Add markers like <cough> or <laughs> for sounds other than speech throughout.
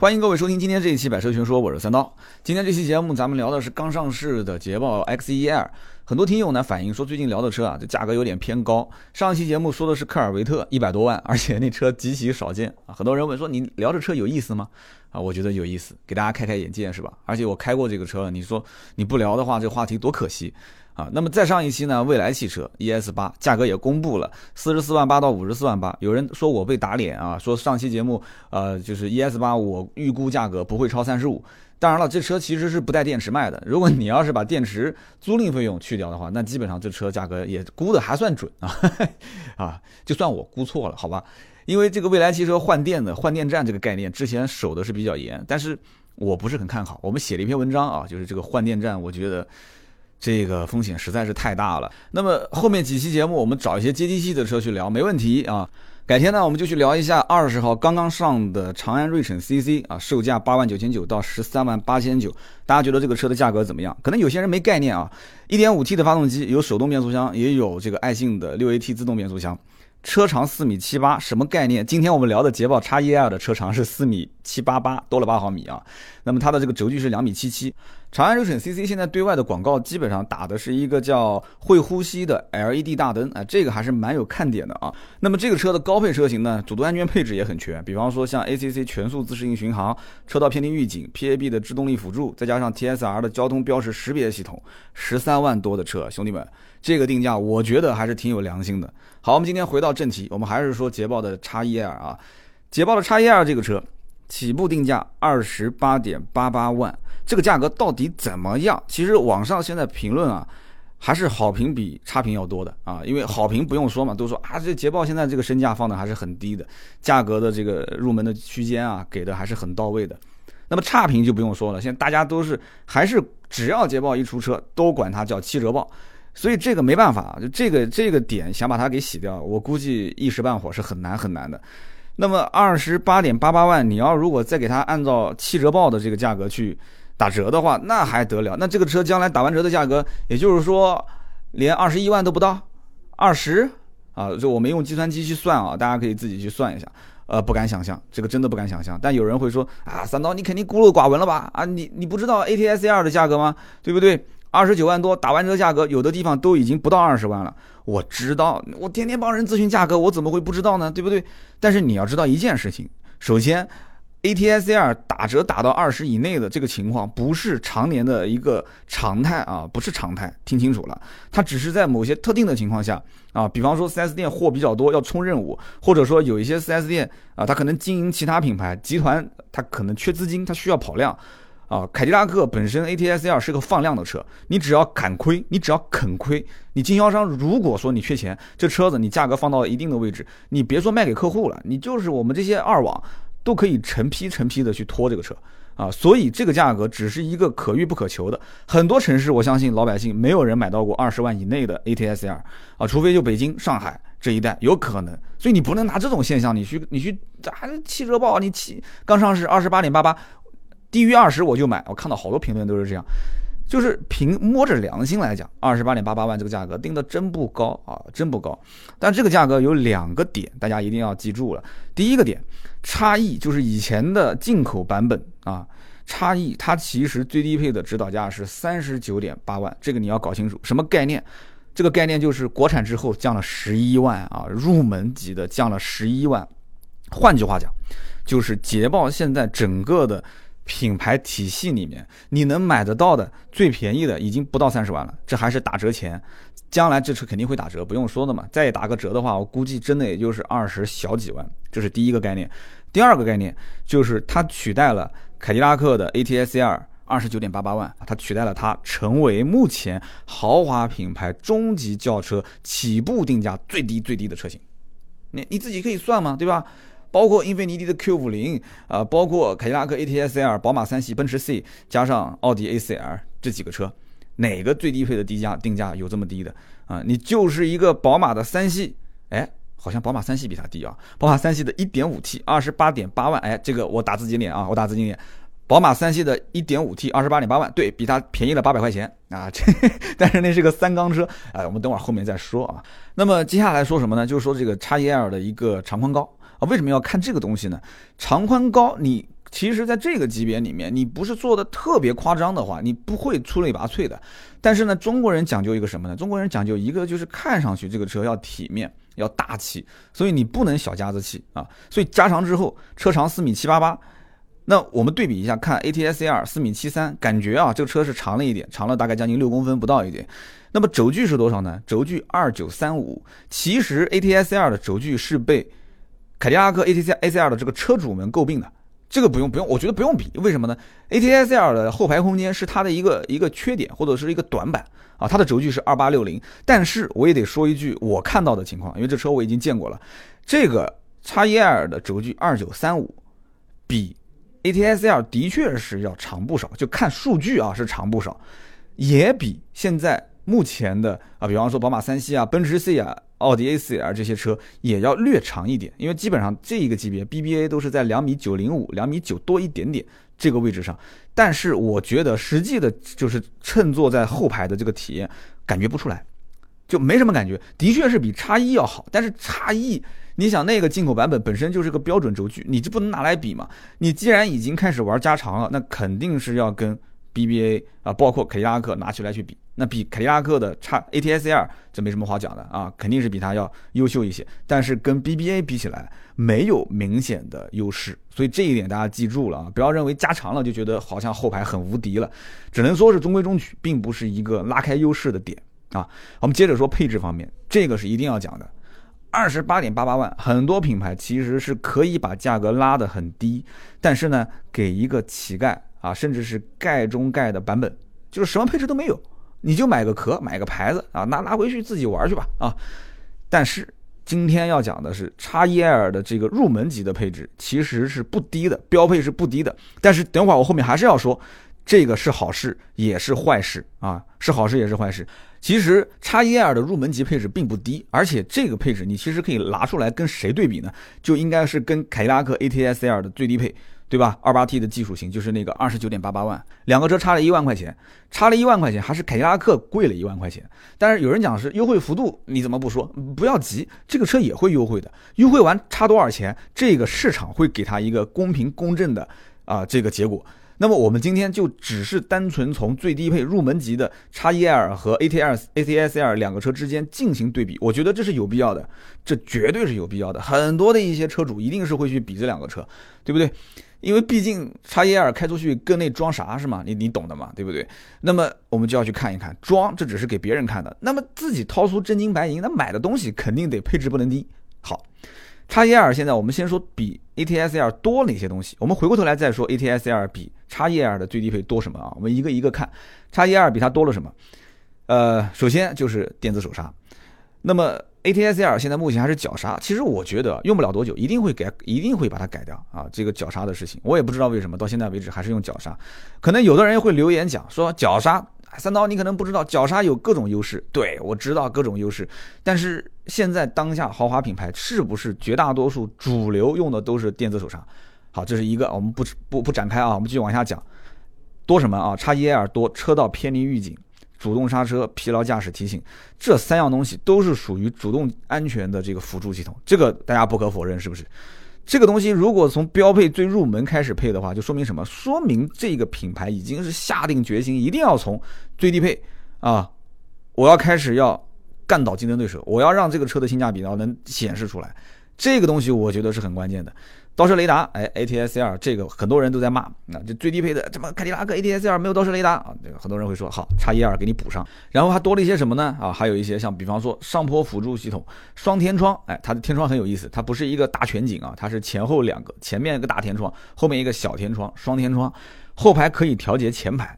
欢迎各位收听今天这一期《百车全说》，我是三刀。今天这期节目咱们聊的是刚上市的捷豹 XE-L。很多听友呢反映说，最近聊的车啊，这价格有点偏高。上一期节目说的是科尔维特一百多万，而且那车极其少见啊。很多人问说，你聊这车有意思吗？啊，我觉得有意思，给大家开开眼界是吧？而且我开过这个车，你说你不聊的话，这话题多可惜。啊，那么再上一期呢？未来汽车 ES 八价格也公布了，四十四万八到五十四万八。有人说我被打脸啊，说上期节目，呃，就是 ES 八我预估价格不会超三十五。当然了，这车其实是不带电池卖的。如果你要是把电池租赁费用去掉的话，那基本上这车价格也估的还算准啊。<laughs> 啊，就算我估错了，好吧？因为这个未来汽车换电的换电站这个概念之前守的是比较严，但是我不是很看好。我们写了一篇文章啊，就是这个换电站，我觉得。这个风险实在是太大了。那么后面几期节目，我们找一些接地气的车去聊，没问题啊。改天呢，我们就去聊一下二十号刚刚上的长安睿骋 CC 啊，售价八万九千九到十三万八千九，大家觉得这个车的价格怎么样？可能有些人没概念啊。一点五 T 的发动机，有手动变速箱，也有这个爱信的六 AT 自动变速箱。车长四米七八，什么概念？今天我们聊的捷豹 XE-L 的车长是四米七八八，多了八毫米啊。那么它的这个轴距是两米七七。长安睿骋 CC 现在对外的广告基本上打的是一个叫会呼吸的 LED 大灯，啊，这个还是蛮有看点的啊。那么这个车的高配车型呢，主动安全配置也很全，比方说像 ACC 全速自适应巡航、车道偏离预警、PAB 的制动力辅助，再加上 TSR 的交通标识识别系统，十三万多的车，兄弟们，这个定价我觉得还是挺有良心的。好，我们今天回到正题，我们还是说捷豹的 XE-L 啊，捷豹的 XE-L 这个车起步定价二十八点八八万。这个价格到底怎么样？其实网上现在评论啊，还是好评比差评要多的啊。因为好评不用说嘛，都说啊，这捷豹现在这个身价放的还是很低的，价格的这个入门的区间啊，给的还是很到位的。那么差评就不用说了，现在大家都是还是只要捷豹一出车，都管它叫七折豹，所以这个没办法，就这个这个点想把它给洗掉，我估计一时半会儿是很难很难的。那么二十八点八八万，你要如果再给它按照七折报的这个价格去。打折的话，那还得了？那这个车将来打完折的价格，也就是说，连二十一万都不到，二十啊！就我没用计算机去算啊，大家可以自己去算一下。呃，不敢想象，这个真的不敢想象。但有人会说啊，三刀，你肯定孤陋寡闻了吧？啊，你你不知道 ATS 二的价格吗？对不对？二十九万多，打完折价格，有的地方都已经不到二十万了。我知道，我天天帮人咨询价格，我怎么会不知道呢？对不对？但是你要知道一件事情，首先。A T S R 打折打到二十以内的这个情况不是常年的一个常态啊，不是常态，听清楚了，它只是在某些特定的情况下啊，比方说 4S 店货比较多要冲任务，或者说有一些 4S 店啊，它可能经营其他品牌集团，它可能缺资金，它需要跑量啊。凯迪拉克本身 A T S R 是个放量的车，你只要敢亏，你只要肯亏，你经销商如果说你缺钱，这车子你价格放到一定的位置，你别说卖给客户了，你就是我们这些二网。都可以成批成批的去拖这个车啊，所以这个价格只是一个可遇不可求的。很多城市，我相信老百姓没有人买到过二十万以内的 ATS-R 啊，除非就北京、上海这一带有可能。所以你不能拿这种现象，你去你去啊，汽车报你汽刚上市二十八点八八，低于二十我就买。我看到好多评论都是这样。就是凭摸着良心来讲，二十八点八八万这个价格定的真不高啊，真不高。但这个价格有两个点，大家一定要记住了。第一个点，差异就是以前的进口版本啊，差异它其实最低配的指导价是三十九点八万，这个你要搞清楚什么概念。这个概念就是国产之后降了十一万啊，入门级的降了十一万。换句话讲，就是捷豹现在整个的。品牌体系里面，你能买得到的最便宜的已经不到三十万了，这还是打折前，将来这车肯定会打折，不用说的嘛。再打个折的话，我估计真的也就是二十小几万，这是第一个概念。第二个概念就是它取代了凯迪拉克的 ATS-R，二十九点八八万，它取代了它，成为目前豪华品牌中级轿车起步定价最低最低的车型。你你自己可以算嘛，对吧？包括英菲尼迪的 Q 五零啊，包括凯迪拉克 ATS-L、宝马三系、奔驰 C，加上奥迪 A4L 这几个车，哪个最低配的低价定价有这么低的啊？你就是一个宝马的三系，哎，好像宝马三系比它低啊。宝马三系的 1.5T 二十八点八万，哎，这个我打自己脸啊，我打自己脸。宝马三系的 1.5T 二十八点八万，对比它便宜了八百块钱啊。<laughs> 这但是那是个三缸车，哎，我们等会儿后面再说啊。那么接下来说什么呢？就是说这个 XE-L 的一个长宽高。啊，为什么要看这个东西呢？长宽高，你其实在这个级别里面，你不是做的特别夸张的话，你不会出类拔萃的。但是呢，中国人讲究一个什么呢？中国人讲究一个就是看上去这个车要体面、要大气，所以你不能小家子气啊。所以加长之后，车长四米七八八。那我们对比一下，看 ATS R 四米七三，感觉啊这个车是长了一点，长了大概将近六公分不到一点。那么轴距是多少呢？轴距二九三五。其实 ATS R 的轴距是被凯迪拉克 ATS A C R 的这个车主们诟病的。这个不用不用，我觉得不用比，为什么呢？ATSL 的后排空间是它的一个一个缺点或者是一个短板啊。它的轴距是二八六零，但是我也得说一句我看到的情况，因为这车我已经见过了，这个叉一 L 的轴距二九三五，比。A T S L 的确是要长不少，就看数据啊是长不少，也比现在目前的啊，比方说宝马三系啊、奔驰 C 啊、奥迪 A 四 L 这些车也要略长一点，因为基本上这一个级别 B B A 都是在两米九零五、两米九多一点点这个位置上。但是我觉得实际的就是乘坐在后排的这个体验感觉不出来，就没什么感觉。的确是比叉一要好，但是叉一。你想那个进口版本本身就是个标准轴距，你就不能拿来比嘛？你既然已经开始玩加长了，那肯定是要跟 BBA 啊，包括凯迪拉克拿起来去比。那比凯迪拉克的差 ATS-R 这没什么好讲的啊，肯定是比它要优秀一些。但是跟 BBA 比起来，没有明显的优势。所以这一点大家记住了啊，不要认为加长了就觉得好像后排很无敌了，只能说是中规中矩，并不是一个拉开优势的点啊。我们接着说配置方面，这个是一定要讲的。二十八点八八万，很多品牌其实是可以把价格拉得很低，但是呢，给一个乞丐啊，甚至是盖中盖的版本，就是什么配置都没有，你就买个壳，买个牌子啊，拿拿回去自己玩去吧啊。但是今天要讲的是叉一 L 的这个入门级的配置，其实是不低的，标配是不低的。但是等会儿我后面还是要说，这个是好事也是坏事啊，是好事也是坏事。其实叉一 L 的入门级配置并不低，而且这个配置你其实可以拿出来跟谁对比呢？就应该是跟凯迪拉克 ATS L 的最低配，对吧？二八 T 的技术型就是那个二十九点八八万，两个车差了一万块钱，差了一万块钱，还是凯迪拉克贵了一万块钱。但是有人讲是优惠幅度，你怎么不说？不要急，这个车也会优惠的，优惠完差多少钱，这个市场会给他一个公平公正的啊这个结果。那么我们今天就只是单纯从最低配入门级的叉一 L 和 ATS ATS L 两个车之间进行对比，我觉得这是有必要的，这绝对是有必要的。很多的一些车主一定是会去比这两个车，对不对？因为毕竟叉一 L 开出去跟那装啥是吗？你你懂的嘛，对不对？那么我们就要去看一看，装这只是给别人看的，那么自己掏出真金白银，那买的东西肯定得配置不能低。好。叉一 L 现在我们先说比 ATS L 多哪些东西，我们回过头来再说 ATS L 比叉一 L 的最低配多什么啊？我们一个一个看，叉一 L 比它多了什么？呃，首先就是电子手刹。那么 ATS L 现在目前还是脚刹，其实我觉得用不了多久，一定会改，一定会把它改掉啊。这个脚刹的事情，我也不知道为什么到现在为止还是用脚刹，可能有的人会留言讲说脚刹。三刀，你可能不知道，脚刹有各种优势。对我知道各种优势，但是现在当下豪华品牌是不是绝大多数主流用的都是电子手刹？好，这是一个，我们不不不展开啊，我们继续往下讲。多什么啊？叉一 L 多车道偏离预警、主动刹车、疲劳驾驶提醒，这三样东西都是属于主动安全的这个辅助系统，这个大家不可否认，是不是？这个东西如果从标配最入门开始配的话，就说明什么？说明这个品牌已经是下定决心，一定要从最低配啊，我要开始要干倒竞争对手，我要让这个车的性价比呢能显示出来。这个东西我觉得是很关键的。倒车雷达，哎，ATS-R 这个很多人都在骂，那这最低配的，怎么凯迪拉克 ATS-R 没有倒车雷达啊？这个很多人会说，好，叉一二给你补上，然后还多了一些什么呢？啊，还有一些像比方说上坡辅助系统、双天窗，哎，它的天窗很有意思，它不是一个大全景啊，它是前后两个，前面一个大天窗，后面一个小天窗，双天窗，后排可以调节前排，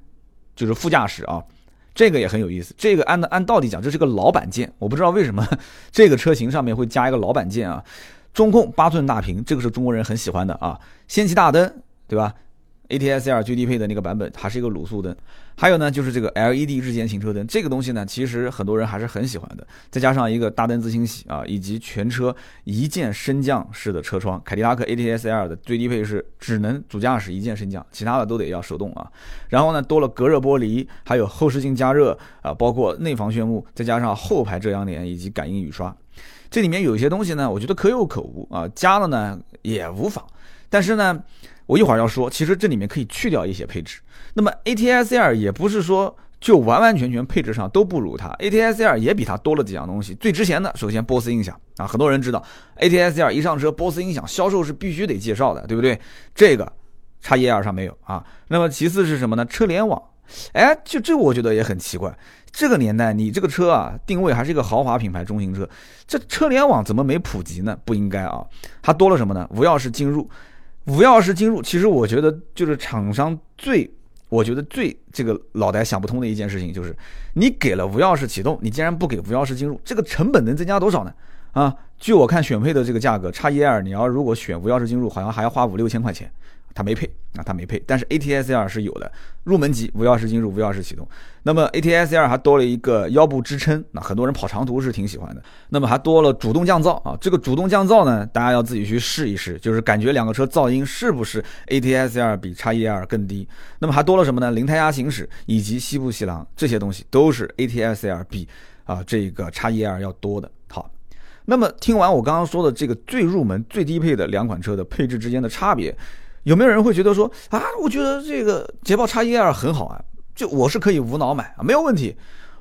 就是副驾驶啊，这个也很有意思。这个按按道理讲，这是个老板键，我不知道为什么 <laughs> 这个车型上面会加一个老板键啊。中控八寸大屏，这个是中国人很喜欢的啊。氙气大灯，对吧 A T S L 最低配的那个版本还是一个卤素灯。还有呢，就是这个 LED 日间行车灯，这个东西呢，其实很多人还是很喜欢的。再加上一个大灯自清洗啊，以及全车一键升降式的车窗。凯迪拉克 A T S L 的最低配是只能主驾驶一键升降，其他的都得要手动啊。然后呢，多了隔热玻璃，还有后视镜加热啊，包括内防眩目，再加上后排遮阳帘以及感应雨刷。这里面有些东西呢，我觉得可有可无啊，加了呢也无妨。但是呢，我一会儿要说，其实这里面可以去掉一些配置。那么 ATS-L 也不是说就完完全全配置上都不如它，ATS-L 也比它多了几样东西。最值钱的，首先波斯音响啊，很多人知道 ATS-L 一上车，波斯音响销售是必须得介绍的，对不对？这个叉 E L 上没有啊。那么其次是什么呢？车联网，哎，就这我觉得也很奇怪。这个年代，你这个车啊，定位还是一个豪华品牌中型车，这车联网怎么没普及呢？不应该啊，它多了什么呢？无钥匙进入，无钥匙进入，其实我觉得就是厂商最，我觉得最这个脑袋想不通的一件事情，就是你给了无钥匙启动，你竟然不给无钥匙进入，这个成本能增加多少呢？啊，据我看选配的这个价格，叉一二你要如果选无钥匙进入，好像还要花五六千块钱。它没配啊，它没配，但是 ATS-L 是有的，入门级无钥匙进入、无钥匙启动。那么 ATS-L 还多了一个腰部支撑，那很多人跑长途是挺喜欢的。那么还多了主动降噪啊，这个主动降噪呢，大家要自己去试一试，就是感觉两个车噪音是不是 ATS-L 比 x E R 更低。那么还多了什么呢？零胎压行驶以及西部气囊这些东西都是 ATS-L 比啊这个 x E R 要多的。好，那么听完我刚刚说的这个最入门、最低配的两款车的配置之间的差别。有没有人会觉得说啊？我觉得这个捷豹 X1 很好啊，就我是可以无脑买啊，没有问题。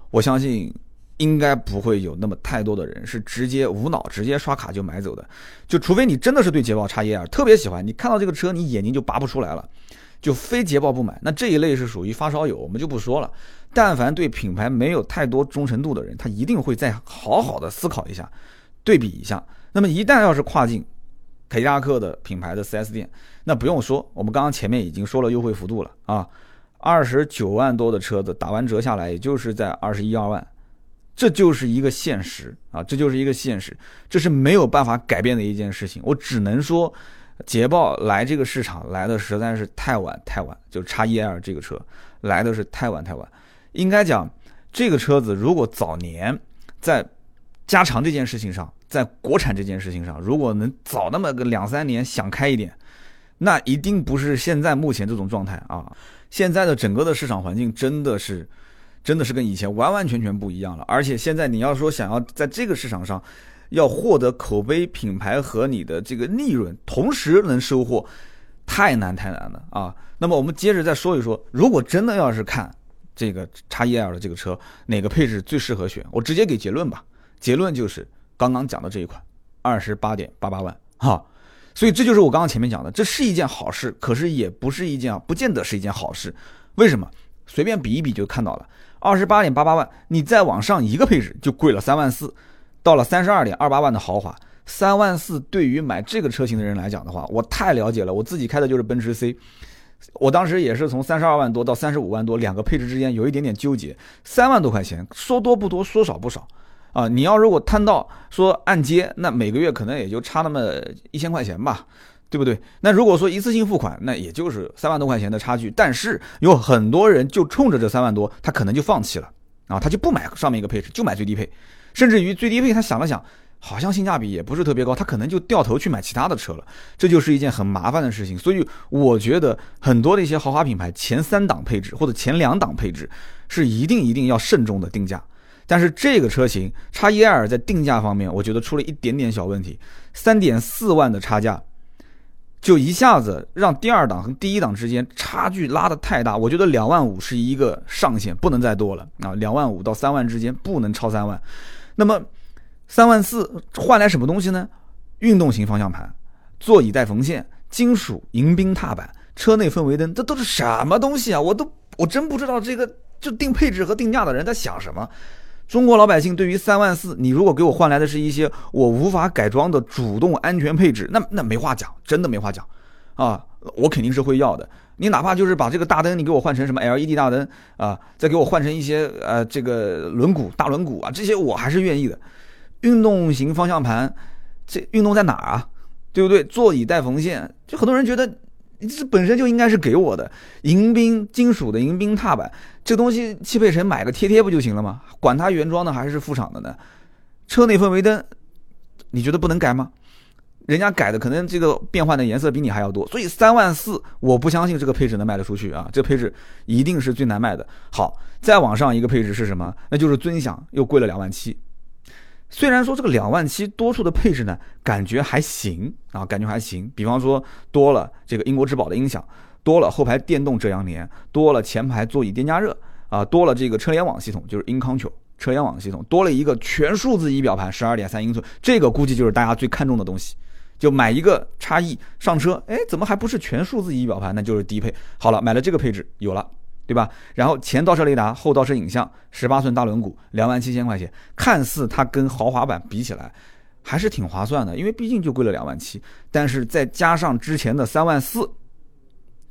我相信应该不会有那么太多的人是直接无脑直接刷卡就买走的，就除非你真的是对捷豹 X1 特别喜欢，你看到这个车你眼睛就拔不出来了，就非捷豹不买。那这一类是属于发烧友，我们就不说了。但凡对品牌没有太多忠诚度的人，他一定会再好好的思考一下，对比一下。那么一旦要是跨境，凯迪拉克的品牌的 4S 店。那不用说，我们刚刚前面已经说了优惠幅度了啊，二十九万多的车子打完折下来，也就是在二十一二万，这就是一个现实啊，这就是一个现实，这是没有办法改变的一件事情。我只能说，捷豹来这个市场来的实在是太晚太晚，就叉 E L 这个车来的是太晚太晚。应该讲，这个车子如果早年在加长这件事情上，在国产这件事情上，如果能早那么个两三年想开一点。那一定不是现在目前这种状态啊！现在的整个的市场环境真的是，真的是跟以前完完全全不一样了。而且现在你要说想要在这个市场上，要获得口碑、品牌和你的这个利润同时能收获，太难太难了啊！那么我们接着再说一说，如果真的要是看这个叉 E L 的这个车哪个配置最适合选，我直接给结论吧。结论就是刚刚讲的这一款，二十八点八八万哈。所以这就是我刚刚前面讲的，这是一件好事，可是也不是一件啊，不见得是一件好事。为什么？随便比一比就看到了，二十八点八八万，你再往上一个配置就贵了三万四，到了三十二点二八万的豪华，三万四对于买这个车型的人来讲的话，我太了解了，我自己开的就是奔驰 C，我当时也是从三十二万多到三十五万多，两个配置之间有一点点纠结，三万多块钱，说多不多，说少不少。啊，你要如果摊到说按揭，那每个月可能也就差那么一千块钱吧，对不对？那如果说一次性付款，那也就是三万多块钱的差距。但是有很多人就冲着这三万多，他可能就放弃了啊，他就不买上面一个配置，就买最低配，甚至于最低配他想了想，好像性价比也不是特别高，他可能就掉头去买其他的车了。这就是一件很麻烦的事情。所以我觉得很多的一些豪华品牌前三档配置或者前两档配置是一定一定要慎重的定价。但是这个车型叉一 L 在定价方面，我觉得出了一点点小问题，三点四万的差价，就一下子让第二档和第一档之间差距拉得太大。我觉得两万五是一个上限，不能再多了啊！两万五到三万之间不能超三万。那么三万四换来什么东西呢？运动型方向盘、座椅带缝线、金属迎宾踏板、车内氛围灯，这都是什么东西啊？我都我真不知道这个就定配置和定价的人在想什么。中国老百姓对于三万四，你如果给我换来的是一些我无法改装的主动安全配置，那那没话讲，真的没话讲，啊，我肯定是会要的。你哪怕就是把这个大灯，你给我换成什么 LED 大灯啊，再给我换成一些呃这个轮毂大轮毂啊，这些我还是愿意的。运动型方向盘，这运动在哪儿啊？对不对？座椅带缝线，就很多人觉得。这本身就应该是给我的迎宾金属的迎宾踏板，这东西汽配城买个贴贴不就行了吗？管它原装的还是副厂的呢？车内氛围灯，你觉得不能改吗？人家改的可能这个变换的颜色比你还要多，所以三万四，我不相信这个配置能卖得出去啊！这配置一定是最难卖的。好，再往上一个配置是什么？那就是尊享，又贵了两万七。虽然说这个两万七多出的配置呢，感觉还行啊，感觉还行。比方说多了这个英国之宝的音响，多了后排电动遮阳帘，多了前排座椅电加热啊，多了这个车联网系统，就是 InControl 车联网系统，多了一个全数字仪表盘，十二点三英寸，这个估计就是大家最看重的东西。就买一个叉 E 上车，哎，怎么还不是全数字仪表盘？那就是低配。好了，买了这个配置有了。对吧？然后前倒车雷达、后倒车影像、十八寸大轮毂，两万七千块钱，看似它跟豪华版比起来还是挺划算的，因为毕竟就贵了两万七。但是再加上之前的三万四，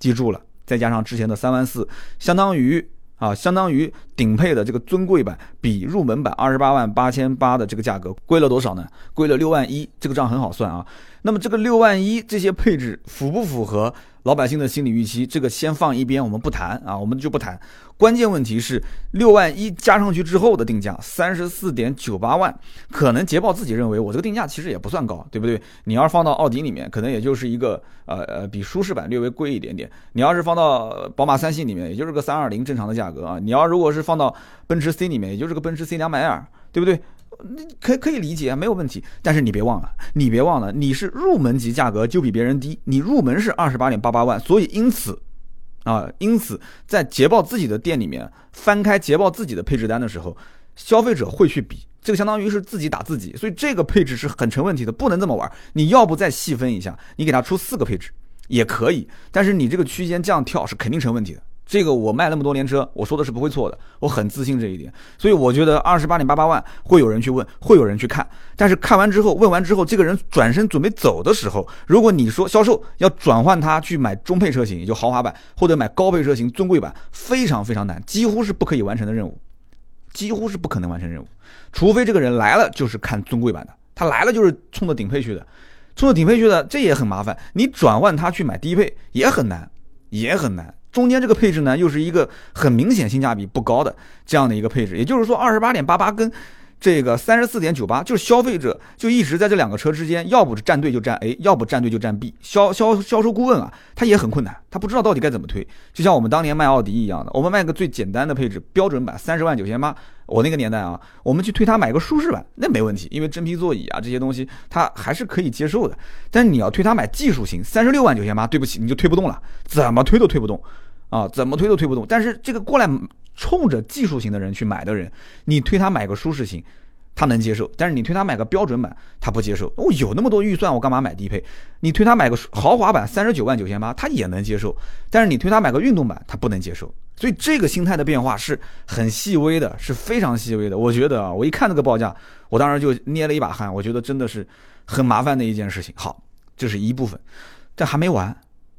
记住了，再加上之前的三万四，相当于啊，相当于顶配的这个尊贵版比入门版二十八万八千八的这个价格贵了多少呢？贵了六万一，这个账很好算啊。那么这个六万一这些配置符不符合？老百姓的心理预期，这个先放一边，我们不谈啊，我们就不谈。关键问题是六万一加上去之后的定价三十四点九八万，可能捷豹自己认为我这个定价其实也不算高，对不对？你要是放到奥迪里面，可能也就是一个呃呃比舒适版略微贵一点点。你要是放到宝马三系里面，也就是个三二零正常的价格啊。你要如果是放到奔驰 C 里面，也就是个奔驰 C 两百 L，对不对？那可可以理解，没有问题。但是你别忘了，你别忘了，你是入门级价格就比别人低，你入门是二十八点八八万，所以因此，啊，因此在捷豹自己的店里面翻开捷豹自己的配置单的时候，消费者会去比，这个相当于是自己打自己，所以这个配置是很成问题的，不能这么玩。你要不再细分一下，你给他出四个配置也可以，但是你这个区间这样跳是肯定成问题的。这个我卖那么多年车，我说的是不会错的，我很自信这一点。所以我觉得二十八点八八万会有人去问，会有人去看。但是看完之后，问完之后，这个人转身准备走的时候，如果你说销售要转换他去买中配车型，也就豪华版，或者买高配车型尊贵版，非常非常难，几乎是不可以完成的任务，几乎是不可能完成任务。除非这个人来了就是看尊贵版的，他来了就是冲着顶配去的，冲着顶配去的，这也很麻烦。你转换他去买低配也很难，也很难。中间这个配置呢，又是一个很明显性价比不高的这样的一个配置，也就是说，二十八点八八跟这个三十四点九八，就是消费者就一直在这两个车之间，要不站队就站 A，要不站队就站 B。销销销售顾问啊，他也很困难，他不知道到底该怎么推。就像我们当年卖奥迪一样的，我们卖个最简单的配置，标准版三十万九千八。我那个年代啊，我们去推他买个舒适版，那没问题，因为真皮座椅啊这些东西他还是可以接受的。但是你要推他买技术型，三十六万九千八，对不起，你就推不动了，怎么推都推不动，啊，怎么推都推不动。但是这个过来冲着技术型的人去买的人，你推他买个舒适型。他能接受，但是你推他买个标准版，他不接受。我有那么多预算，我干嘛买低配？你推他买个豪华版，三十九万九千八，他也能接受。但是你推他买个运动版，他不能接受。所以这个心态的变化是很细微的，是非常细微的。我觉得啊，我一看那个报价，我当时就捏了一把汗。我觉得真的是很麻烦的一件事情。好，这是一部分，但还没完。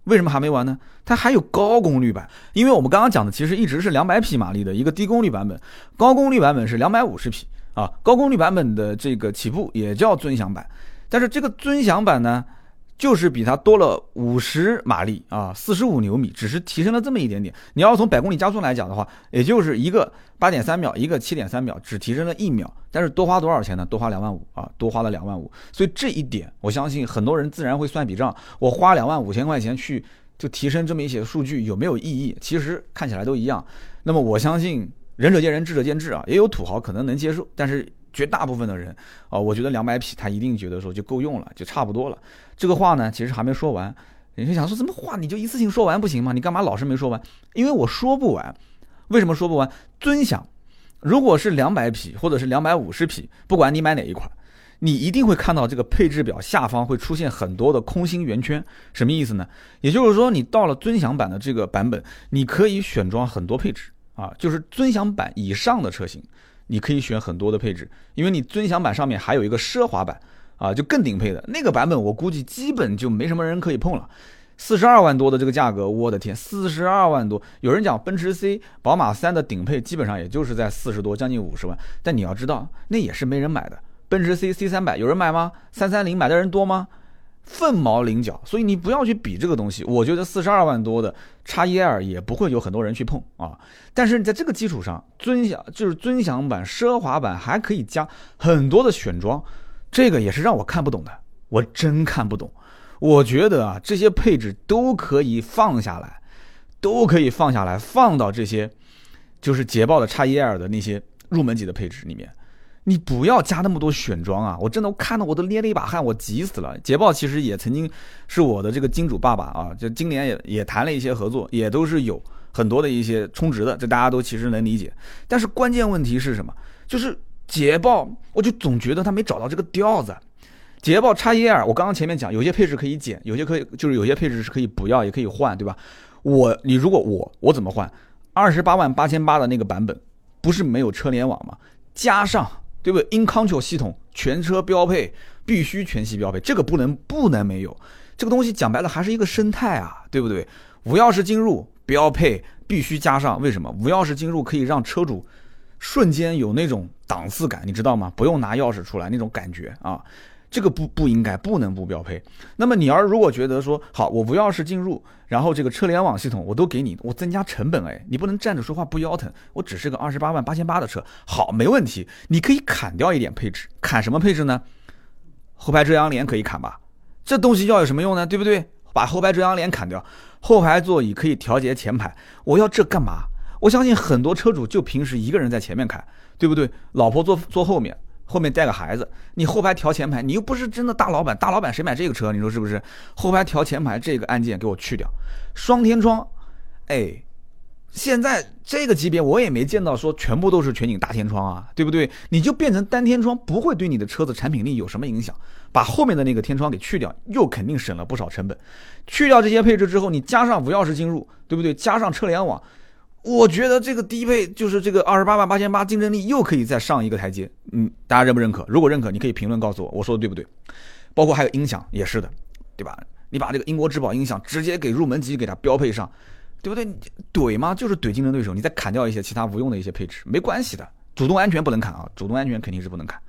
为什么还没完呢？它还有高功率版，因为我们刚刚讲的其实一直是两百匹马力的一个低功率版本，高功率版本是两百五十匹。啊，高功率版本的这个起步也叫尊享版，但是这个尊享版呢，就是比它多了五十马力啊，四十五牛米，只是提升了这么一点点。你要从百公里加速来讲的话，也就是一个八点三秒，一个七点三秒，只提升了一秒，但是多花多少钱呢？多花两万五啊，多花了两万五。所以这一点，我相信很多人自然会算笔账，我花两万五千块钱去就提升这么一些数据有没有意义？其实看起来都一样。那么我相信。仁者见仁，智者见智啊，也有土豪可能能接受，但是绝大部分的人啊，我觉得两百匹他一定觉得说就够用了，就差不多了。这个话呢，其实还没说完。你就想说什么话，你就一次性说完不行吗？你干嘛老是没说完？因为我说不完。为什么说不完？尊享，如果是两百匹或者是两百五十匹，不管你买哪一款，你一定会看到这个配置表下方会出现很多的空心圆圈。什么意思呢？也就是说，你到了尊享版的这个版本，你可以选装很多配置。啊，就是尊享版以上的车型，你可以选很多的配置，因为你尊享版上面还有一个奢华版，啊，就更顶配的那个版本，我估计基本就没什么人可以碰了。四十二万多的这个价格，我的天，四十二万多！有人讲奔驰 C、宝马三的顶配基本上也就是在四十多，将近五十万，但你要知道，那也是没人买的。奔驰 C、C 三百有人买吗？三三零买的人多吗？凤毛麟角，所以你不要去比这个东西。我觉得四十二万多的叉一 L 也不会有很多人去碰啊。但是你在这个基础上，尊享就是尊享版、奢华版还可以加很多的选装，这个也是让我看不懂的，我真看不懂。我觉得啊，这些配置都可以放下来，都可以放下来，放到这些就是捷豹的叉一 L 的那些入门级的配置里面。你不要加那么多选装啊！我真的我看到我都捏了一把汗，我急死了。捷豹其实也曾经是我的这个金主爸爸啊，就今年也也谈了一些合作，也都是有很多的一些充值的，这大家都其实能理解。但是关键问题是什么？就是捷豹，我就总觉得他没找到这个调子。捷豹 x e r 我刚刚前面讲，有些配置可以减，有些可以就是有些配置是可以不要，也可以换，对吧？我你如果我我怎么换？二十八万八千八的那个版本，不是没有车联网吗？加上对不对？InControl 系统全车标配，必须全系标配，这个不能不能没有。这个东西讲白了还是一个生态啊，对不对？无钥匙进入标配必须加上，为什么？无钥匙进入可以让车主瞬间有那种档次感，你知道吗？不用拿钥匙出来那种感觉啊。这个不不应该不能不标配。那么你要是如果觉得说好，我无钥匙进入，然后这个车联网系统我都给你，我增加成本哎，你不能站着说话不腰疼。我只是个二十八万八千八的车，好没问题，你可以砍掉一点配置，砍什么配置呢？后排遮阳帘可以砍吧？这东西要有什么用呢？对不对？把后排遮阳帘砍掉，后排座椅可以调节前排，我要这干嘛？我相信很多车主就平时一个人在前面开，对不对？老婆坐坐后面。后面带个孩子，你后排调前排，你又不是真的大老板，大老板谁买这个车？你说是不是？后排调前排这个按键给我去掉，双天窗，哎，现在这个级别我也没见到说全部都是全景大天窗啊，对不对？你就变成单天窗，不会对你的车子产品力有什么影响。把后面的那个天窗给去掉，又肯定省了不少成本。去掉这些配置之后，你加上无钥匙进入，对不对？加上车联网。我觉得这个低配就是这个二十八万八千八，竞争力又可以再上一个台阶。嗯，大家认不认可？如果认可，你可以评论告诉我，我说的对不对？包括还有音响也是的，对吧？你把这个英国之宝音响直接给入门级给它标配上，对不对？怼吗？就是怼竞争对手，你再砍掉一些其他无用的一些配置，没关系的。主动安全不能砍啊，主动安全肯定是不能砍。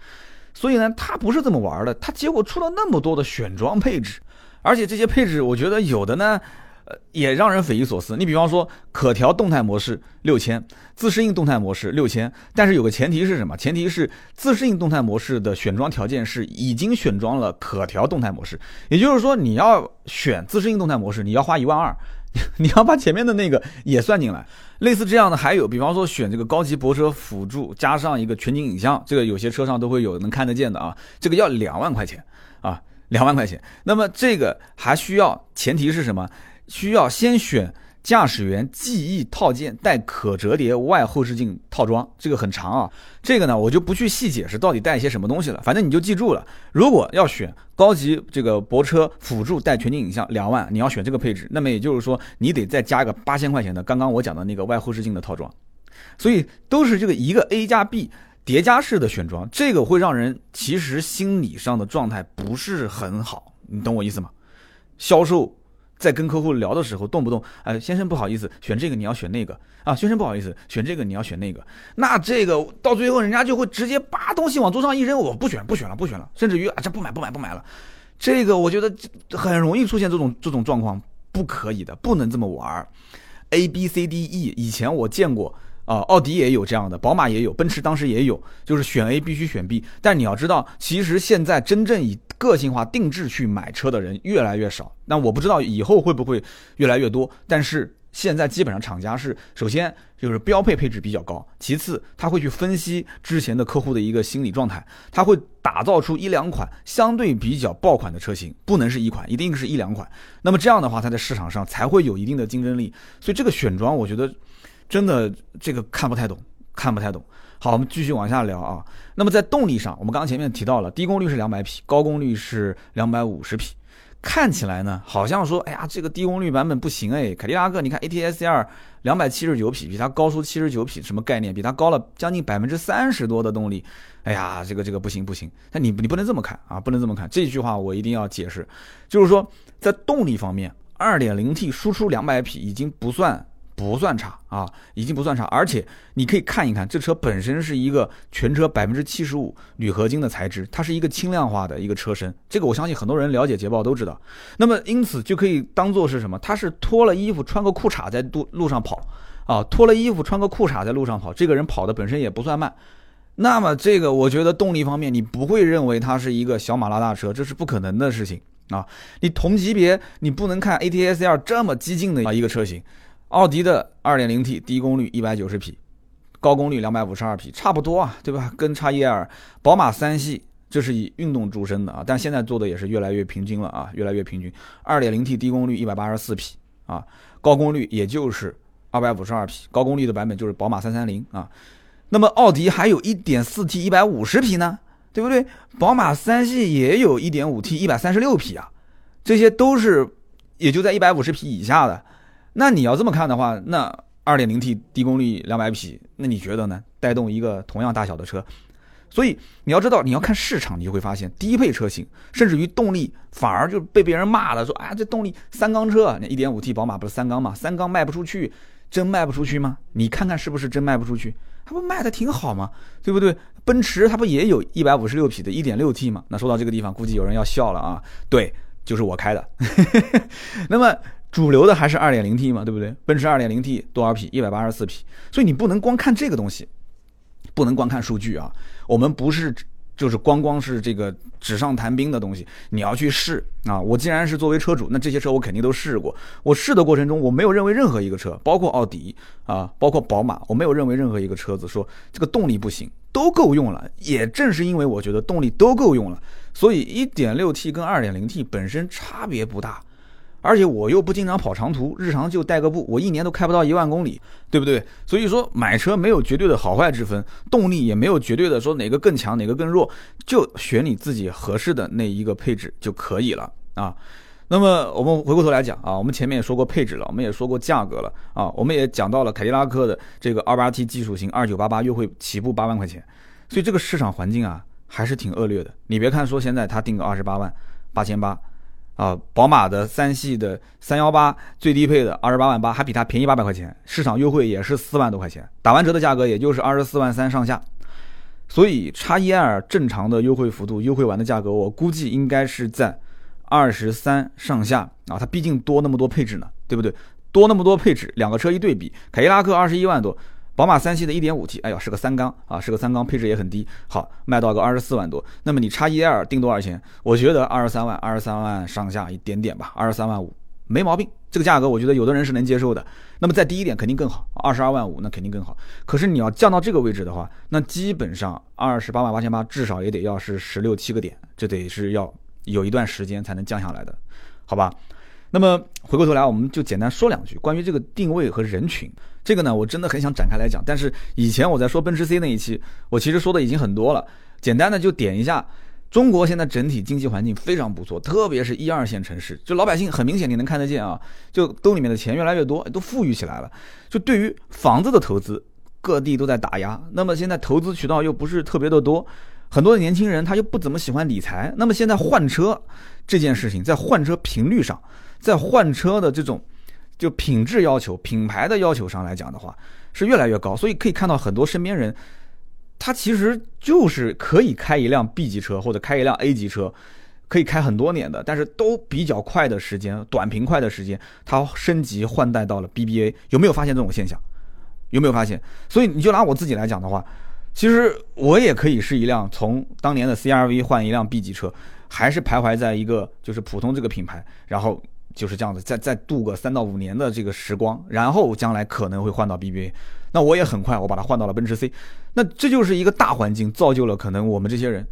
所以呢，它不是这么玩的，它结果出了那么多的选装配置，而且这些配置，我觉得有的呢。呃，也让人匪夷所思。你比方说，可调动态模式六千，自适应动态模式六千，但是有个前提是什么？前提是自适应动态模式的选装条件是已经选装了可调动态模式，也就是说，你要选自适应动态模式，你要花一万二，<laughs> 你要把前面的那个也算进来。类似这样的还有，比方说选这个高级泊车辅助加上一个全景影像，这个有些车上都会有能看得见的啊，这个要两万块钱啊，两万块钱。那么这个还需要前提是什么？需要先选驾驶员记忆套件带可折叠外后视镜套装，这个很长啊。这个呢，我就不去细解释到底带一些什么东西了，反正你就记住了。如果要选高级这个泊车辅助带全景影像两万，你要选这个配置，那么也就是说你得再加个八千块钱的刚刚我讲的那个外后视镜的套装。所以都是这个一个 A 加 B 叠加式的选装，这个会让人其实心理上的状态不是很好，你懂我意思吗？销售。在跟客户聊的时候，动不动，呃，先生不好意思，选这个你要选那个。啊，先生不好意思，选这个你要选那个，那这个到最后人家就会直接把东西往桌上一扔，我不选，不选了，不选了，甚至于啊，这不买不买不买了，这个我觉得很容易出现这种这种状况，不可以的，不能这么玩，A B C D E，以前我见过。啊，奥迪也有这样的，宝马也有，奔驰当时也有，就是选 A 必须选 B。但你要知道，其实现在真正以个性化定制去买车的人越来越少。那我不知道以后会不会越来越多。但是现在基本上厂家是首先就是标配配置比较高，其次他会去分析之前的客户的一个心理状态，他会打造出一两款相对比较爆款的车型，不能是一款，一定是一两款。那么这样的话，它在市场上才会有一定的竞争力。所以这个选装，我觉得。真的这个看不太懂，看不太懂。好，我们继续往下聊啊。那么在动力上，我们刚前面提到了，低功率是两百匹，高功率是两百五十匹。看起来呢，好像说，哎呀，这个低功率版本不行哎。凯迪拉克，你看 ATS-R 两百七十九匹，比它高出七十九匹，什么概念？比它高了将近百分之三十多的动力。哎呀，这个这个不行不行。那你你不能这么看啊，不能这么看。这句话我一定要解释，就是说在动力方面，二点零 T 输出两百匹已经不算。不算差啊，已经不算差，而且你可以看一看，这车本身是一个全车百分之七十五铝合金的材质，它是一个轻量化的一个车身，这个我相信很多人了解捷豹都知道。那么因此就可以当做是什么？它是脱了衣服穿个裤衩在路路上跑啊，脱了衣服穿个裤衩在路上跑，这个人跑的本身也不算慢。那么这个我觉得动力方面你不会认为它是一个小马拉大车，这是不可能的事情啊。你同级别你不能看 ATS-L 这么激进的啊一个车型。奥迪的 2.0T 低功率190匹，高功率两百五十二匹，差不多啊，对吧？跟叉一 L、宝马三系，这是以运动著称的啊，但现在做的也是越来越平均了啊，越来越平均。二点零 T 低功率一百八十四匹啊，高功率也就是二百五十二匹，高功率的版本就是宝马三三零啊。那么奥迪还有一点四 T 一百五十匹呢，对不对？宝马三系也有一点五 T 一百三十六匹啊，这些都是也就在一百五十匹以下的。那你要这么看的话，那。二点零 T 低功率两百匹，那你觉得呢？带动一个同样大小的车，所以你要知道，你要看市场，你就会发现低配车型，甚至于动力反而就被别人骂了，说啊这动力三缸车，那一点五 T 宝马不是三缸吗？三缸卖不出去，真卖不出去吗？你看看是不是真卖不出去？它不卖的挺好吗？对不对？奔驰它不也有一百五十六匹的一点六 T 吗？那说到这个地方，估计有人要笑了啊！对，就是我开的。<laughs> 那么。主流的还是二点零 T 嘛，对不对？奔驰二点零 T 多少匹？一百八十四匹。所以你不能光看这个东西，不能光看数据啊。我们不是就是光光是这个纸上谈兵的东西，你要去试啊。我既然是作为车主，那这些车我肯定都试过。我试的过程中，我没有认为任何一个车，包括奥迪啊，包括宝马，我没有认为任何一个车子说这个动力不行，都够用了。也正是因为我觉得动力都够用了，所以一点六 T 跟二点零 T 本身差别不大。而且我又不经常跑长途，日常就带个步，我一年都开不到一万公里，对不对？所以说买车没有绝对的好坏之分，动力也没有绝对的说哪个更强哪个更弱，就选你自己合适的那一个配置就可以了啊。那么我们回过头来讲啊，我们前面也说过配置了，我们也说过价格了啊，我们也讲到了凯迪拉克的这个二八 T 技术型二九八八优惠起步八万块钱，所以这个市场环境啊还是挺恶劣的。你别看说现在它定个二十八万八千八。啊，宝马的三系的三幺八最低配的二十八万八，还比它便宜八百块钱，市场优惠也是四万多块钱，打完折的价格也就是二十四万三上下。所以叉一二正常的优惠幅度，优惠完的价格，我估计应该是在二十三上下啊。它毕竟多那么多配置呢，对不对？多那么多配置，两个车一对比，凯迪拉克二十一万多。宝马三系的 1.5T，哎呀，是个三缸啊，是个三缸，配置也很低，好，卖到个二十四万多。那么你叉一 L 定多少钱？我觉得二十三万，二十三万上下一点点吧，二十三万五没毛病。这个价格我觉得有的人是能接受的。那么再低一点肯定更好，二十二万五那肯定更好。可是你要降到这个位置的话，那基本上二十八万八千八至少也得要是十六七个点，这得是要有一段时间才能降下来的，好吧？那么回过头来，我们就简单说两句关于这个定位和人群。这个呢，我真的很想展开来讲，但是以前我在说奔驰 C 那一期，我其实说的已经很多了。简单的就点一下，中国现在整体经济环境非常不错，特别是一二线城市，就老百姓很明显你能看得见啊，就兜里面的钱越来越多，都富裕起来了。就对于房子的投资，各地都在打压。那么现在投资渠道又不是特别的多，很多的年轻人他又不怎么喜欢理财。那么现在换车这件事情，在换车频率上，在换车的这种。就品质要求、品牌的要求上来讲的话，是越来越高，所以可以看到很多身边人，他其实就是可以开一辆 B 级车或者开一辆 A 级车，可以开很多年的，但是都比较快的时间、短平快的时间，他升级换代到了 BBA，有没有发现这种现象？有没有发现？所以你就拿我自己来讲的话，其实我也可以是一辆从当年的 CRV 换一辆 B 级车，还是徘徊在一个就是普通这个品牌，然后。就是这样子，再再度个三到五年的这个时光，然后将来可能会换到 BBA，那我也很快，我把它换到了奔驰 C，那这就是一个大环境造就了可能我们这些人，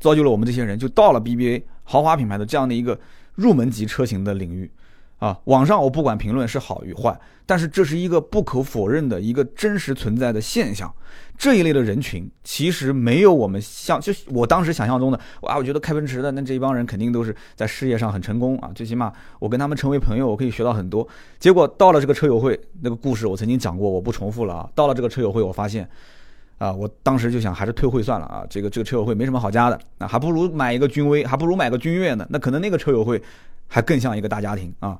造就了我们这些人就到了 BBA 豪华品牌的这样的一个入门级车型的领域。啊，网上我不管评论是好与坏，但是这是一个不可否认的一个真实存在的现象。这一类的人群其实没有我们像，就我当时想象中的，哇，我觉得开奔驰的那这一帮人肯定都是在事业上很成功啊，最起码我跟他们成为朋友，我可以学到很多。结果到了这个车友会，那个故事我曾经讲过，我不重复了啊。到了这个车友会，我发现，啊，我当时就想还是退会算了啊，这个这个车友会没什么好加的，那还不如买一个君威，还不如买个君越呢，那可能那个车友会。还更像一个大家庭啊，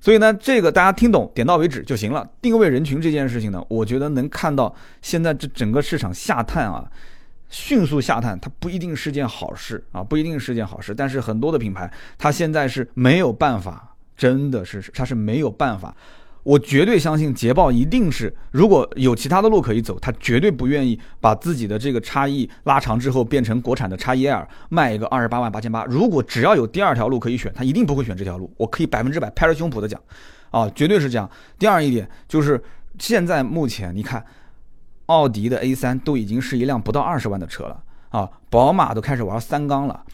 所以呢，这个大家听懂，点到为止就行了。定位人群这件事情呢，我觉得能看到现在这整个市场下探啊，迅速下探，它不一定是件好事啊，不一定是件好事。但是很多的品牌，它现在是没有办法，真的是它是没有办法。我绝对相信捷豹一定是，如果有其他的路可以走，他绝对不愿意把自己的这个差异拉长之后变成国产的叉一 L 卖一个二十八万八千八。如果只要有第二条路可以选，他一定不会选这条路。我可以百分之百拍着胸脯的讲，啊，绝对是这样。第二一点就是现在目前你看，奥迪的 A3 都已经是一辆不到二十万的车了啊，宝马都开始玩三缸了，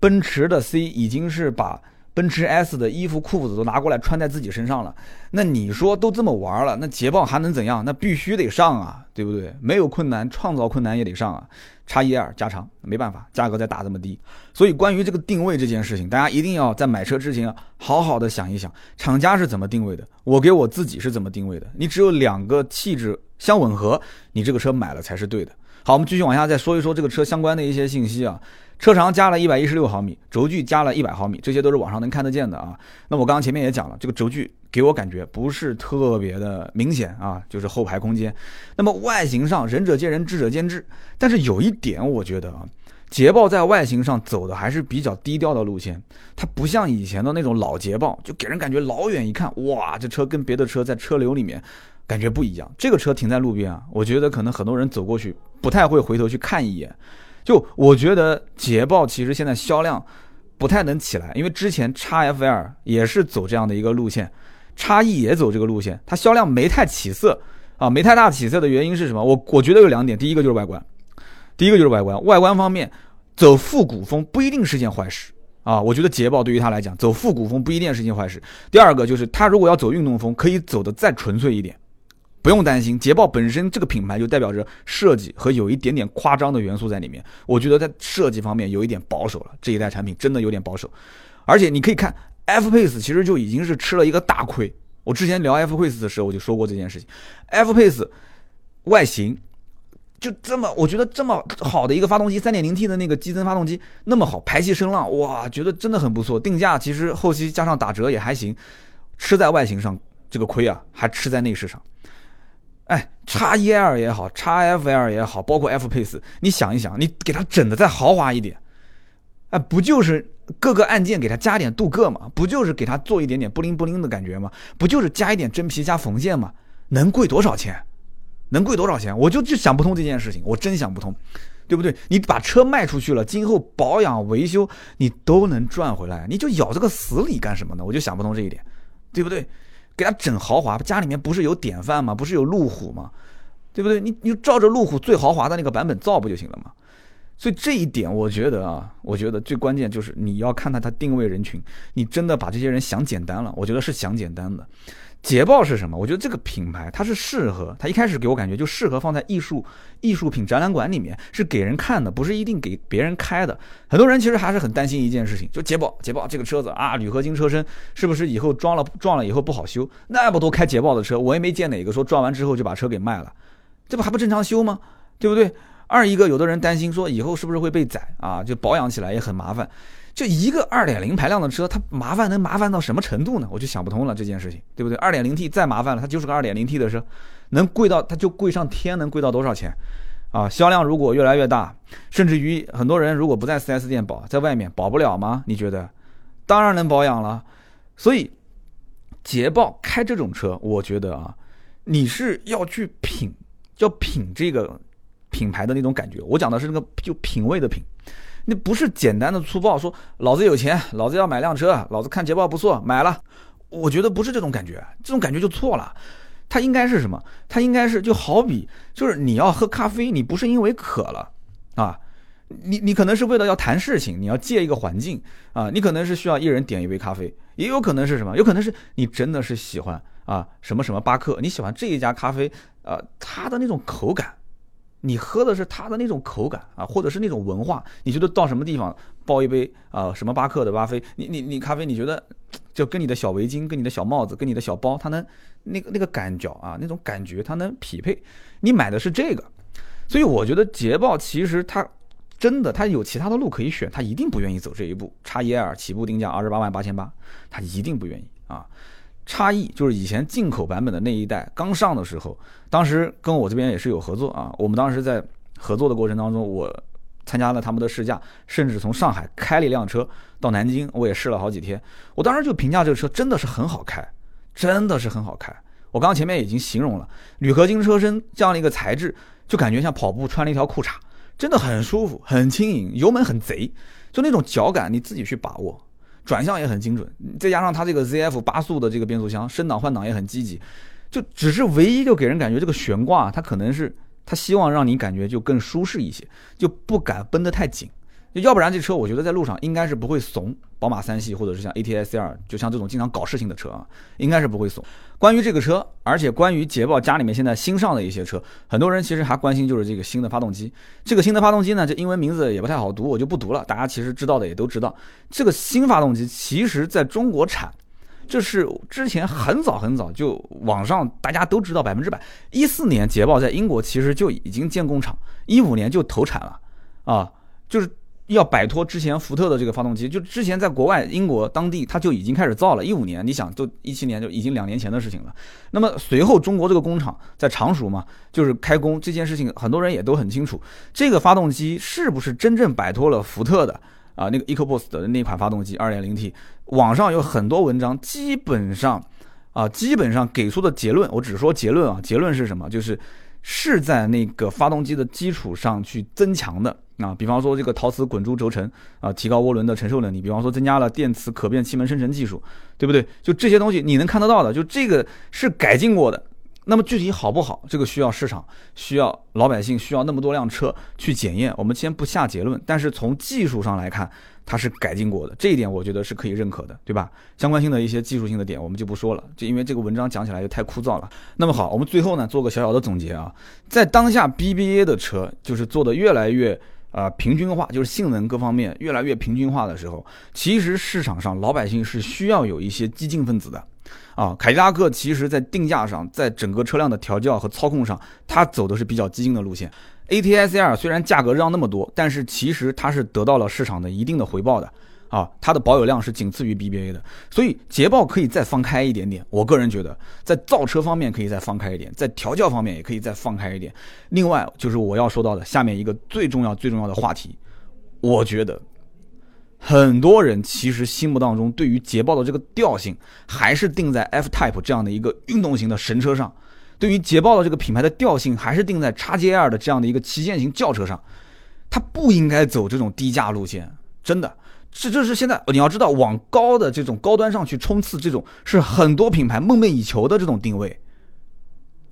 奔驰的 C 已经是把。奔驰 S 的衣服裤子都拿过来穿在自己身上了，那你说都这么玩了，那捷豹还能怎样？那必须得上啊，对不对？没有困难，创造困难也得上啊。叉一二加长，没办法，价格再打这么低。所以关于这个定位这件事情，大家一定要在买车之前好好的想一想，厂家是怎么定位的，我给我自己是怎么定位的。你只有两个气质相吻合，你这个车买了才是对的。好，我们继续往下再说一说这个车相关的一些信息啊。车长加了一百一十六毫米，轴距加了一百毫米，这些都是网上能看得见的啊。那我刚刚前面也讲了，这个轴距给我感觉不是特别的明显啊，就是后排空间。那么外形上，仁者见仁，智者见智。但是有一点，我觉得啊，捷豹在外形上走的还是比较低调的路线，它不像以前的那种老捷豹，就给人感觉老远一看，哇，这车跟别的车在车流里面感觉不一样。这个车停在路边啊，我觉得可能很多人走过去不太会回头去看一眼。就我觉得捷豹其实现在销量不太能起来，因为之前叉 F L 也是走这样的一个路线，叉 E 也走这个路线，它销量没太起色啊，没太大起色的原因是什么？我我觉得有两点，第一个就是外观，第一个就是外观，外观方面走复古风不一定是件坏事啊，我觉得捷豹对于它来讲走复古风不一定是件坏事。第二个就是它如果要走运动风，可以走的再纯粹一点。不用担心，捷豹本身这个品牌就代表着设计和有一点点夸张的元素在里面。我觉得在设计方面有一点保守了，这一代产品真的有点保守。而且你可以看，F Pace 其实就已经是吃了一个大亏。我之前聊 F Pace 的时候我就说过这件事情。F Pace 外形就这么，我觉得这么好的一个发动机，3.0T 的那个激增发动机那么好，排气声浪哇，觉得真的很不错。定价其实后期加上打折也还行，吃在外形上这个亏啊，还吃在内饰上。哎，叉 E L 也好，叉 F L 也好，包括 F Pace，你想一想，你给它整的再豪华一点，哎，不就是各个按键给它加点镀铬嘛？不就是给它做一点点布灵布灵的感觉吗？不就是加一点真皮加缝线吗？能贵多少钱？能贵多少钱？我就就想不通这件事情，我真想不通，对不对？你把车卖出去了，今后保养维修你都能赚回来，你就咬这个死理干什么呢？我就想不通这一点，对不对？给他整豪华，家里面不是有典范吗？不是有路虎吗？对不对？你你照着路虎最豪华的那个版本造不就行了吗？所以这一点，我觉得啊，我觉得最关键就是你要看看它定位人群，你真的把这些人想简单了，我觉得是想简单的。捷豹是什么？我觉得这个品牌它是适合，它一开始给我感觉就适合放在艺术艺术品展览馆里面，是给人看的，不是一定给别人开的。很多人其实还是很担心一件事情，就捷豹，捷豹这个车子啊，铝合金车身是不是以后装了撞了以后不好修？那么多开捷豹的车，我也没见哪个说撞完之后就把车给卖了，这不还不正常修吗？对不对？二一个，有的人担心说以后是不是会被宰啊？就保养起来也很麻烦。就一个二点零排量的车，它麻烦能麻烦到什么程度呢？我就想不通了这件事情，对不对？二点零 T 再麻烦了，它就是个二点零 T 的车，能贵到它就贵上天，能贵到多少钱？啊，销量如果越来越大，甚至于很多人如果不在 4S 店保，在外面保不了吗？你觉得？当然能保养了。所以，捷豹开这种车，我觉得啊，你是要去品，要品这个品牌的那种感觉。我讲的是那个就品味的品。那不是简单的粗暴说，老子有钱，老子要买辆车，老子看捷豹不错，买了。我觉得不是这种感觉，这种感觉就错了。它应该是什么？它应该是就好比，就是你要喝咖啡，你不是因为渴了啊，你你可能是为了要谈事情，你要借一个环境啊，你可能是需要一人点一杯咖啡，也有可能是什么？有可能是你真的是喜欢啊什么什么巴克，你喜欢这一家咖啡，呃，它的那种口感。你喝的是它的那种口感啊，或者是那种文化，你觉得到什么地方抱一杯啊，什么巴克的巴菲，你你你咖啡，你觉得就跟你的小围巾、跟你的小帽子、跟你的小包，它能那个那个感觉啊，那种感觉它能匹配。你买的是这个，所以我觉得捷豹其实它真的它有其他的路可以选，它一定不愿意走这一步。叉一 L 起步定价二十八万八千八，它一定不愿意啊。差异就是以前进口版本的那一代刚上的时候，当时跟我这边也是有合作啊。我们当时在合作的过程当中，我参加了他们的试驾，甚至从上海开了一辆车到南京，我也试了好几天。我当时就评价这个车真的是很好开，真的是很好开。我刚刚前面已经形容了铝合金车身这样的一个材质，就感觉像跑步穿了一条裤衩，真的很舒服，很轻盈，油门很贼，就那种脚感你自己去把握。转向也很精准，再加上它这个 ZF 八速的这个变速箱，升档换挡也很积极，就只是唯一就给人感觉这个悬挂它可能是它希望让你感觉就更舒适一些，就不敢绷得太紧。要不然这车我觉得在路上应该是不会怂，宝马三系或者是像 ATS R，就像这种经常搞事情的车啊，应该是不会怂。关于这个车，而且关于捷豹家里面现在新上的一些车，很多人其实还关心就是这个新的发动机。这个新的发动机呢，这英文名字也不太好读，我就不读了，大家其实知道的也都知道。这个新发动机其实在中国产，这是之前很早很早就网上大家都知道百分之百。一四年捷豹在英国其实就已经建工厂，一五年就投产了，啊，就是。要摆脱之前福特的这个发动机，就之前在国外英国当地他就已经开始造了，一五年，你想都一七年就已经两年前的事情了。那么随后中国这个工厂在常熟嘛，就是开工这件事情，很多人也都很清楚，这个发动机是不是真正摆脱了福特的啊那个 EcoBoost 的那款发动机 2.0T？网上有很多文章，基本上啊基本上给出的结论，我只说结论啊，结论是什么？就是是在那个发动机的基础上去增强的。啊，比方说这个陶瓷滚珠轴承啊，提高涡轮的承受能力；比方说增加了电磁可变气门生成技术，对不对？就这些东西你能看得到的，就这个是改进过的。那么具体好不好，这个需要市场，需要老百姓，需要那么多辆车去检验。我们先不下结论，但是从技术上来看，它是改进过的，这一点我觉得是可以认可的，对吧？相关性的一些技术性的点我们就不说了，就因为这个文章讲起来就太枯燥了。那么好，我们最后呢做个小小的总结啊，在当下 BBA 的车就是做的越来越。啊，平均化就是性能各方面越来越平均化的时候，其实市场上老百姓是需要有一些激进分子的。啊，凯迪拉克其实在定价上，在整个车辆的调教和操控上，它走的是比较激进的路线。ATS R 虽然价格让那么多，但是其实它是得到了市场的一定的回报的。啊，它的保有量是仅次于 BBA 的，所以捷豹可以再放开一点点。我个人觉得，在造车方面可以再放开一点，在调教方面也可以再放开一点。另外，就是我要说到的下面一个最重要、最重要的话题，我觉得很多人其实心目当中对于捷豹的这个调性，还是定在 F Type 这样的一个运动型的神车上，对于捷豹的这个品牌的调性，还是定在叉 J R 的这样的一个旗舰型轿车上，它不应该走这种低价路线，真的。是，这是现在你要知道，往高的这种高端上去冲刺，这种是很多品牌梦寐以求的这种定位，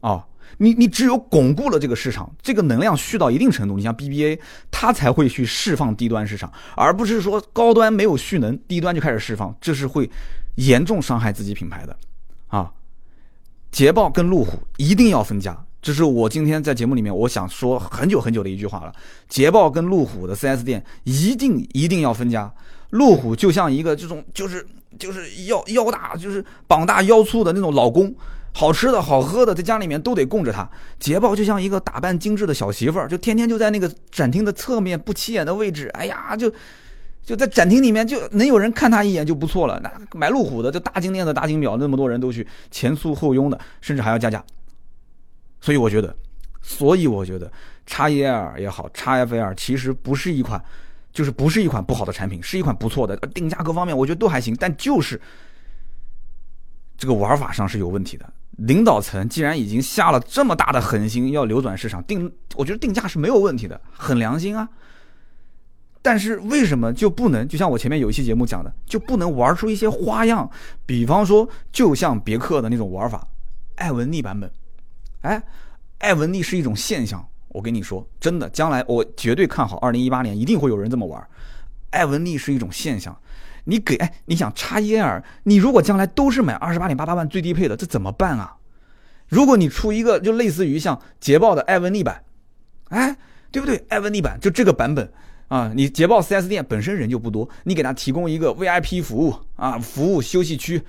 啊，你你只有巩固了这个市场，这个能量蓄到一定程度，你像 BBA，它才会去释放低端市场，而不是说高端没有蓄能，低端就开始释放，这是会严重伤害自己品牌的，啊，捷豹跟路虎一定要分家。这是我今天在节目里面我想说很久很久的一句话了。捷豹跟路虎的 4S 店一定一定要分家。路虎就像一个这种就是就是腰腰大就是膀大腰粗的那种老公，好吃的好喝的在家里面都得供着他。捷豹就像一个打扮精致的小媳妇儿，就天天就在那个展厅的侧面不起眼的位置，哎呀，就就在展厅里面就能有人看他一眼就不错了。那买路虎的就大金链子大金表，那么多人都去前簇后拥的，甚至还要加价。所以我觉得，所以我觉得，叉 E L 也好，叉 F L 其实不是一款，就是不是一款不好的产品，是一款不错的，定价各方面我觉得都还行，但就是这个玩法上是有问题的。领导层既然已经下了这么大的狠心要扭转市场，定我觉得定价是没有问题的，很良心啊。但是为什么就不能？就像我前面有一期节目讲的，就不能玩出一些花样？比方说，就像别克的那种玩法，艾文尼版本。哎，艾文尼是一种现象，我跟你说，真的，将来我绝对看好，二零一八年一定会有人这么玩。艾文尼是一种现象，你给哎，你想叉耶尔，你如果将来都是买二十八点八八万最低配的，这怎么办啊？如果你出一个就类似于像捷豹的艾文尼版，哎，对不对？艾文尼版就这个版本啊，你捷豹 4S 店本身人就不多，你给他提供一个 VIP 服务啊，服务休息区，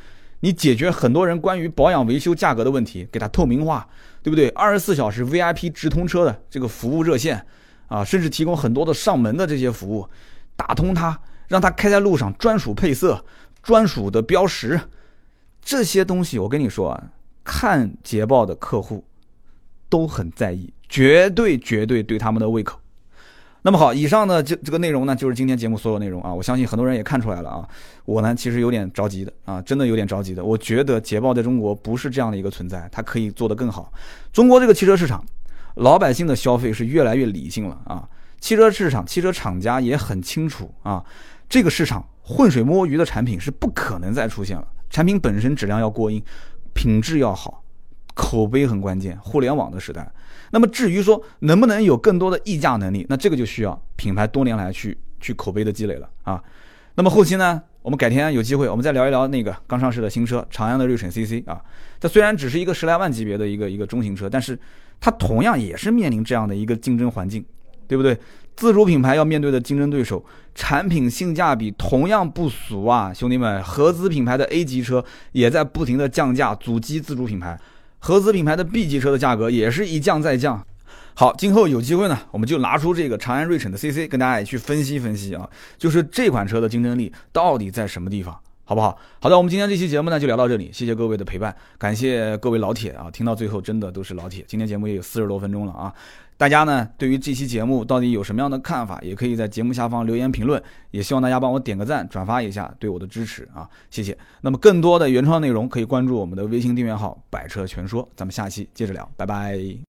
你解决很多人关于保养维修价格的问题，给它透明化。对不对？二十四小时 VIP 直通车的这个服务热线，啊，甚至提供很多的上门的这些服务，打通它，让它开在路上专属配色、专属的标识，这些东西我跟你说啊，看捷豹的客户都很在意，绝对绝对对他们的胃口。那么好，以上呢这这个内容呢，就是今天节目所有内容啊。我相信很多人也看出来了啊。我呢其实有点着急的啊，真的有点着急的。我觉得捷豹在中国不是这样的一个存在，它可以做得更好。中国这个汽车市场，老百姓的消费是越来越理性了啊。汽车市场，汽车厂家也很清楚啊，这个市场浑水摸鱼的产品是不可能再出现了。产品本身质量要过硬，品质要好，口碑很关键，互联网的时代。那么至于说能不能有更多的溢价能力，那这个就需要品牌多年来去去口碑的积累了啊。那么后期呢，我们改天有机会，我们再聊一聊那个刚上市的新车长安的锐骋 CC 啊。它虽然只是一个十来万级别的一个一个中型车，但是它同样也是面临这样的一个竞争环境，对不对？自主品牌要面对的竞争对手，产品性价比同样不俗啊，兄弟们！合资品牌的 A 级车也在不停的降价，阻击自主品牌；合资品牌的 B 级车的价格也是一降再降。好，今后有机会呢，我们就拿出这个长安睿骋的 CC 跟大家也去分析分析啊，就是这款车的竞争力到底在什么地方，好不好？好的，我们今天这期节目呢就聊到这里，谢谢各位的陪伴，感谢各位老铁啊，听到最后真的都是老铁。今天节目也有四十多分钟了啊。大家呢，对于这期节目到底有什么样的看法，也可以在节目下方留言评论。也希望大家帮我点个赞、转发一下，对我的支持啊，谢谢。那么更多的原创内容，可以关注我们的微信订阅号“百车全说”。咱们下期接着聊，拜拜。